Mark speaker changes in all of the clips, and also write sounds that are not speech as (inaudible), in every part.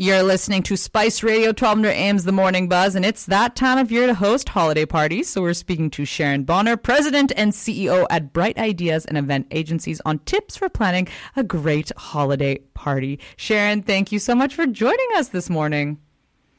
Speaker 1: You're listening to Spice Radio 1200 AM's The Morning Buzz, and it's that time of year to host holiday parties. So we're speaking to Sharon Bonner, President and CEO at Bright Ideas and Event Agencies, on tips for planning a great holiday party. Sharon, thank you so much for joining us this morning.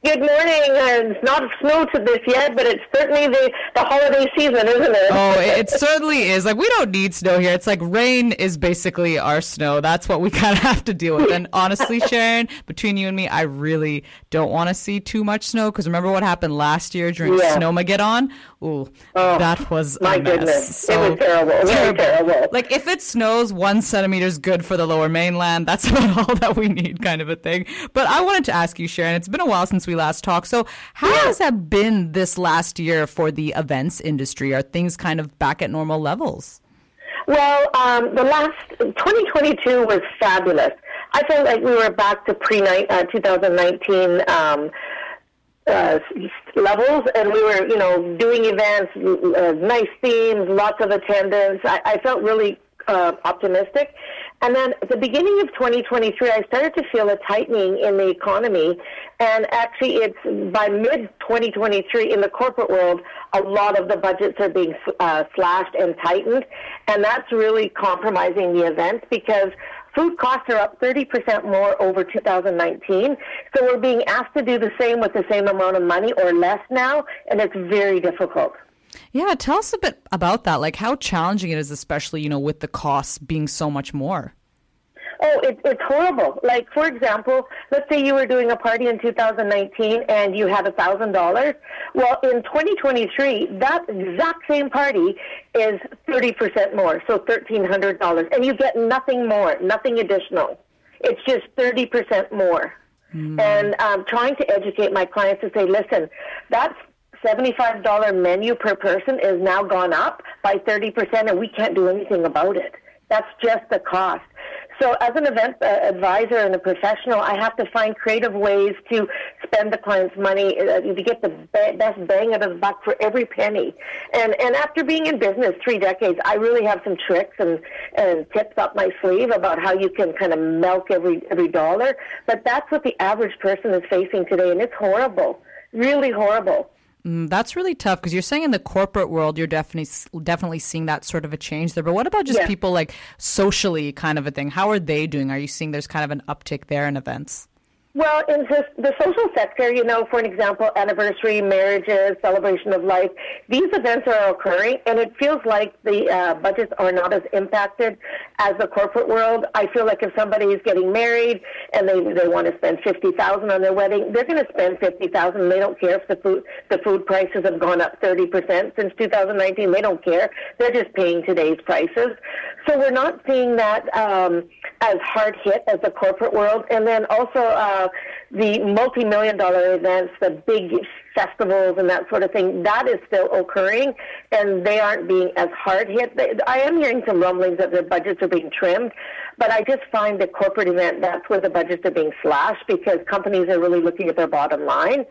Speaker 2: Good morning. Uh, it's not snow to this yet, but it's certainly the, the holiday season, isn't it?
Speaker 1: Oh, it (laughs) certainly is. Like, we don't need snow here. It's like rain is basically our snow. That's what we (laughs) kind of have to deal with. And honestly, Sharon, between you and me, I really don't want to see too much snow because remember what happened last year during yeah. Snowmageddon? Ooh, oh, that was
Speaker 2: my goodness. So, it was terrible. It terrible. terrible.
Speaker 1: Like, if it snows one centimeter is good for the lower mainland, that's (laughs) about all that we need, kind of a thing. But I wanted to ask you, Sharon, it's been a while since we last talked. So, how yeah. has that been this last year for the events industry? Are things kind of back at normal levels?
Speaker 2: Well, um, the last 2022 was fabulous. I felt like we were back to pre uh, 2019 um, uh, levels, and we were, you know, doing events, uh, nice themes, lots of attendance. I, I felt really uh, optimistic. And then at the beginning of 2023, I started to feel a tightening in the economy. And actually, it's by mid 2023 in the corporate world, a lot of the budgets are being uh, slashed and tightened. And that's really compromising the event because food costs are up 30% more over 2019. So we're being asked to do the same with the same amount of money or less now. And it's very difficult.
Speaker 1: Yeah, tell us a bit about that. Like how challenging it is, especially you know with the costs being so much more.
Speaker 2: Oh, it, it's horrible. Like for example, let's say you were doing a party in 2019 and you had a thousand dollars. Well, in 2023, that exact same party is 30% more, so $1,300, and you get nothing more, nothing additional. It's just 30% more. Mm. And um, trying to educate my clients to say, listen, that's $75 menu per person is now gone up by 30% and we can't do anything about it. That's just the cost. So, as an event uh, advisor and a professional, I have to find creative ways to spend the client's money uh, to get the be- best bang out of the buck for every penny. And and after being in business three decades, I really have some tricks and, and tips up my sleeve about how you can kind of milk every every dollar. But that's what the average person is facing today, and it's horrible, really horrible.
Speaker 1: Mm, that's really tough because you're saying in the corporate world you're definitely definitely seeing that sort of a change there. But what about just yeah. people like socially kind of a thing? How are they doing? Are you seeing there's kind of an uptick there in events?
Speaker 2: Well, in the, the social sector, you know, for an example, anniversary, marriages, celebration of life, these events are occurring, and it feels like the uh, budgets are not as impacted as the corporate world. I feel like if somebody is getting married and they they want to spend fifty thousand on their wedding, they're going to spend fifty thousand. They don't care if the food the food prices have gone up thirty percent since 2019. They don't care. They're just paying today's prices. So we're not seeing that um, as hard hit as the corporate world, and then also. Uh, the multi-million dollar events, the big festivals and that sort of thing, that is still occurring, and they aren't being as hard hit. I am hearing some rumblings that their budgets are being trimmed, but I just find the corporate event, that's where the budgets are being slashed because companies are really looking at their bottom line.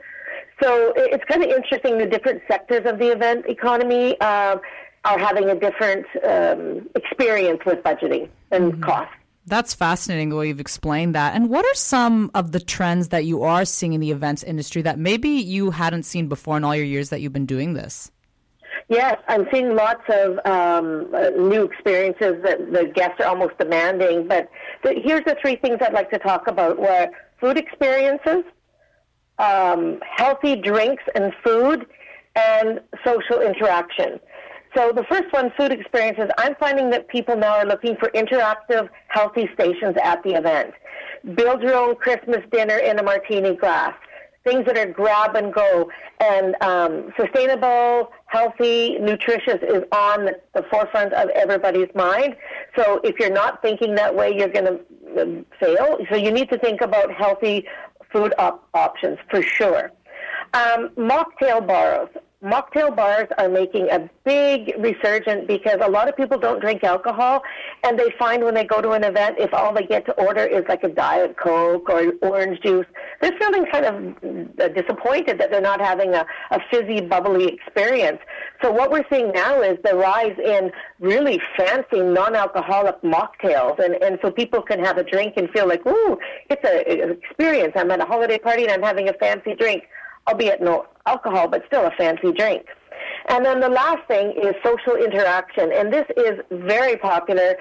Speaker 2: So it's kind of interesting the different sectors of the event economy uh, are having a different um, experience with budgeting and mm-hmm. cost.
Speaker 1: That's fascinating the way you've explained that. And what are some of the trends that you are seeing in the events industry that maybe you hadn't seen before in all your years that you've been doing this?
Speaker 2: Yes, I'm seeing lots of um, uh, new experiences that the guests are almost demanding. But the, here's the three things I'd like to talk about: were food experiences, um, healthy drinks and food, and social interaction. So the first one, food experiences, I'm finding that people now are looking for interactive, healthy stations at the event. Build your own Christmas dinner in a martini glass. Things that are grab and go. And um, sustainable, healthy, nutritious is on the, the forefront of everybody's mind. So if you're not thinking that way, you're going to um, fail. So you need to think about healthy food op- options for sure. Um, mocktail bars mocktail bars are making a big resurgence because a lot of people don't drink alcohol and they find when they go to an event if all they get to order is like a diet coke or orange juice they're feeling kind of uh, disappointed that they're not having a, a fizzy bubbly experience So what we're seeing now is the rise in really fancy non-alcoholic mocktails, and and so people can have a drink and feel like, ooh, it's a, an experience. I'm at a holiday party and I'm having a fancy drink, albeit no alcohol, but still a fancy drink. And then the last thing is social interaction, and this is very popular.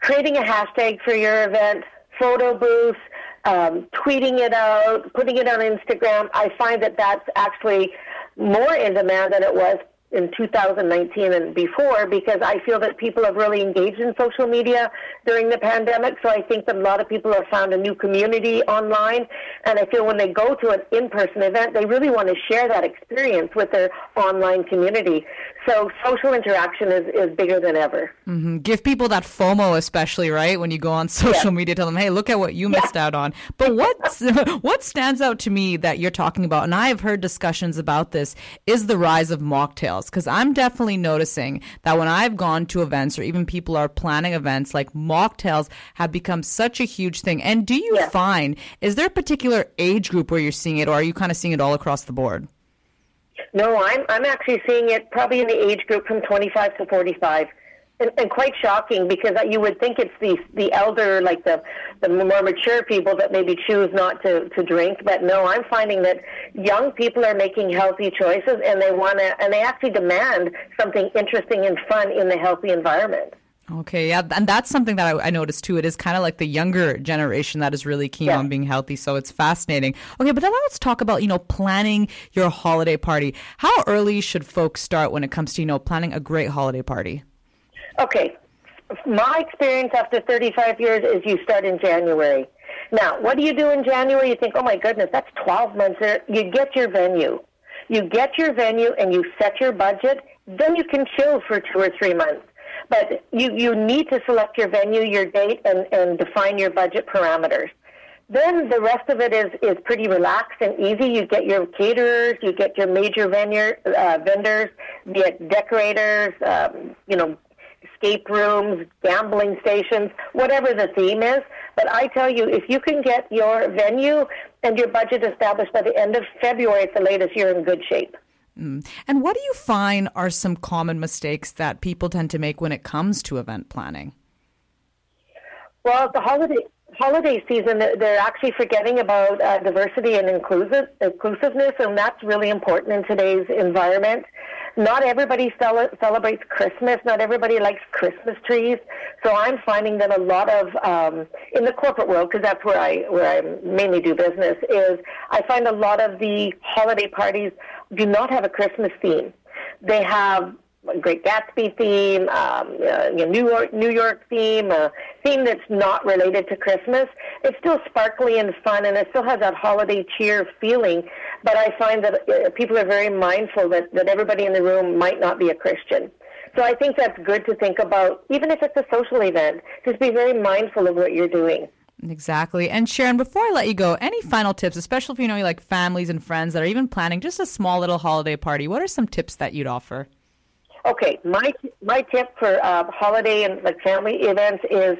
Speaker 2: Creating a hashtag for your event, photo booths, um, tweeting it out, putting it on Instagram. I find that that's actually more in demand than it was in 2019 and before because I feel that people have really engaged in social media during the pandemic. So I think that a lot of people have found a new community online. And I feel when they go to an in-person event, they really want to share that experience with their online community. So social interaction is, is bigger than ever.
Speaker 1: Mm-hmm. Give people that FOMO, especially right when you go on (laughs) social media. Tell them, hey, look at what you missed out on. But what (laughs) (laughs) what stands out to me that you're talking about, and I have heard discussions about this, is the rise of mocktails. Because I'm definitely noticing that when I've gone to events or even people are planning events, like mocktails have become such a huge thing. And do you yeah. find is there a particular age group where you're seeing it, or are you kind of seeing it all across the board?
Speaker 2: No, I'm I'm actually seeing it probably in the age group from 25 to 45. And, and quite shocking because you would think it's the the elder, like the the more mature people that maybe choose not to to drink. But no, I'm finding that young people are making healthy choices, and they want to, and they actually demand something interesting and fun in the healthy environment.
Speaker 1: Okay, yeah, and that's something that I, I noticed too. It is kind of like the younger generation that is really keen yeah. on being healthy, so it's fascinating. Okay, but then let's talk about you know planning your holiday party. How early should folks start when it comes to you know planning a great holiday party?
Speaker 2: Okay, my experience after 35 years is you start in January. Now, what do you do in January? You think, oh my goodness, that's 12 months. There. You get your venue. You get your venue and you set your budget. Then you can chill for two or three months. But you, you need to select your venue, your date, and, and define your budget parameters. Then the rest of it is, is pretty relaxed and easy. You get your caterers, you get your major vendor, uh, vendors, be it decorators, um, you know, escape rooms, gambling stations, whatever the theme is. But I tell you, if you can get your venue and your budget established by the end of February at the latest, you're in good shape.
Speaker 1: Mm. And what do you find are some common mistakes that people tend to make when it comes to event planning?
Speaker 2: Well, the holiday holiday season, they're actually forgetting about uh, diversity and inclusive, inclusiveness, and that's really important in today's environment. Not everybody cel- celebrates Christmas. Not everybody likes Christmas trees. So I'm finding that a lot of um, in the corporate world, because that's where I where I mainly do business, is I find a lot of the holiday parties do not have a Christmas theme. They have a Great Gatsby theme, um, uh, New York New York theme, a theme that's not related to Christmas. It's still sparkly and fun, and it still has that holiday cheer feeling. But I find that uh, people are very mindful that that everybody in the room might not be a Christian. So I think that's good to think about, even if it's a social event. Just be very mindful of what you're doing.
Speaker 1: Exactly. And Sharon, before I let you go, any final tips, especially if you know you like families and friends that are even planning just a small little holiday party? What are some tips that you'd offer?
Speaker 2: Okay, my my tip for uh, holiday and like family events is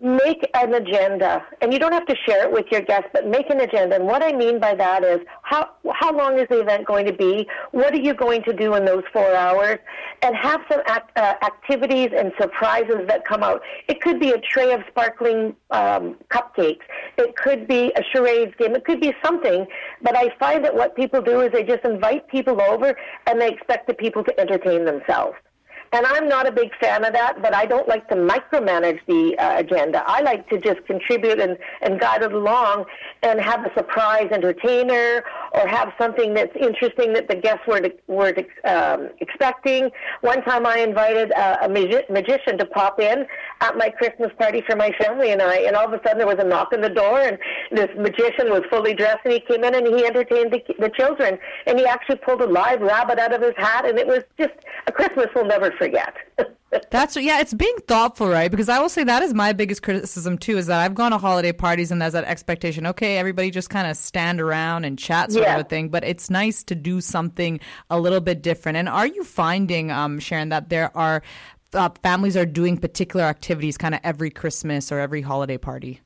Speaker 2: make an agenda and you don't have to share it with your guests but make an agenda. And what i mean by that is how how long is the event going to be? What are you going to do in those four hours? And have some act, uh, activities and surprises that come out. It could be a tray of sparkling um, cupcakes. It could be a charades game. It could be something but i find that what people do is they just invite people over and they expect the people to entertain themselves and I'm not a big fan of that, but I don't like to micromanage the uh, agenda. I like to just contribute and, and guide it along and have a surprise entertainer or have something that's interesting that the guests were, to, were to, um, expecting. One time I invited a, a magi- magician to pop in at my Christmas party for my family and I, and all of a sudden there was a knock on the door and this magician was fully dressed and he came in and he entertained the, the children and he actually pulled a live rabbit out of his hat and it was just a Christmas we'll never forget. (laughs)
Speaker 1: That's yeah, it's being thoughtful, right? Because I will say that is my biggest criticism too, is that I've gone to holiday parties and there's that expectation. Okay, everybody just kind of stand around and chat, sort yeah. of a thing. But it's nice to do something a little bit different. And are you finding, um, Sharon, that there are uh, families are doing particular activities kind of every Christmas or every holiday party?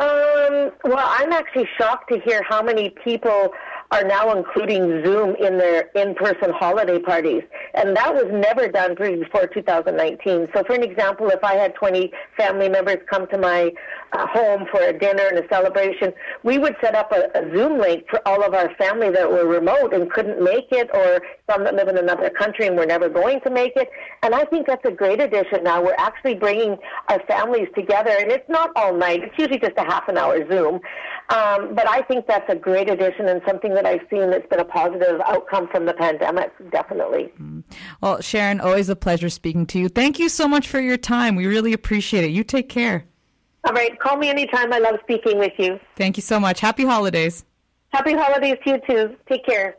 Speaker 2: Um, well, I'm actually shocked to hear how many people are now including Zoom in their in-person holiday parties, and that was never done before 2019. So, for an example, if I had 20 family members come to my uh, home for a dinner and a celebration, we would set up a, a Zoom link for all of our family that were remote and couldn't make it, or some that live in another country and were never going to make it. And I think that's a great addition. Now we're actually bringing our families together, and it's not all night. It's usually just a half an hour Zoom. Um, but I think that's a great addition and something that I've seen that's been a positive outcome from the pandemic, definitely. Mm.
Speaker 1: Well, Sharon, always a pleasure speaking to you. Thank you so much for your time. We really appreciate it. You take care.
Speaker 2: All right. Call me anytime. I love speaking with you.
Speaker 1: Thank you so much. Happy holidays.
Speaker 2: Happy holidays to you too. Take care.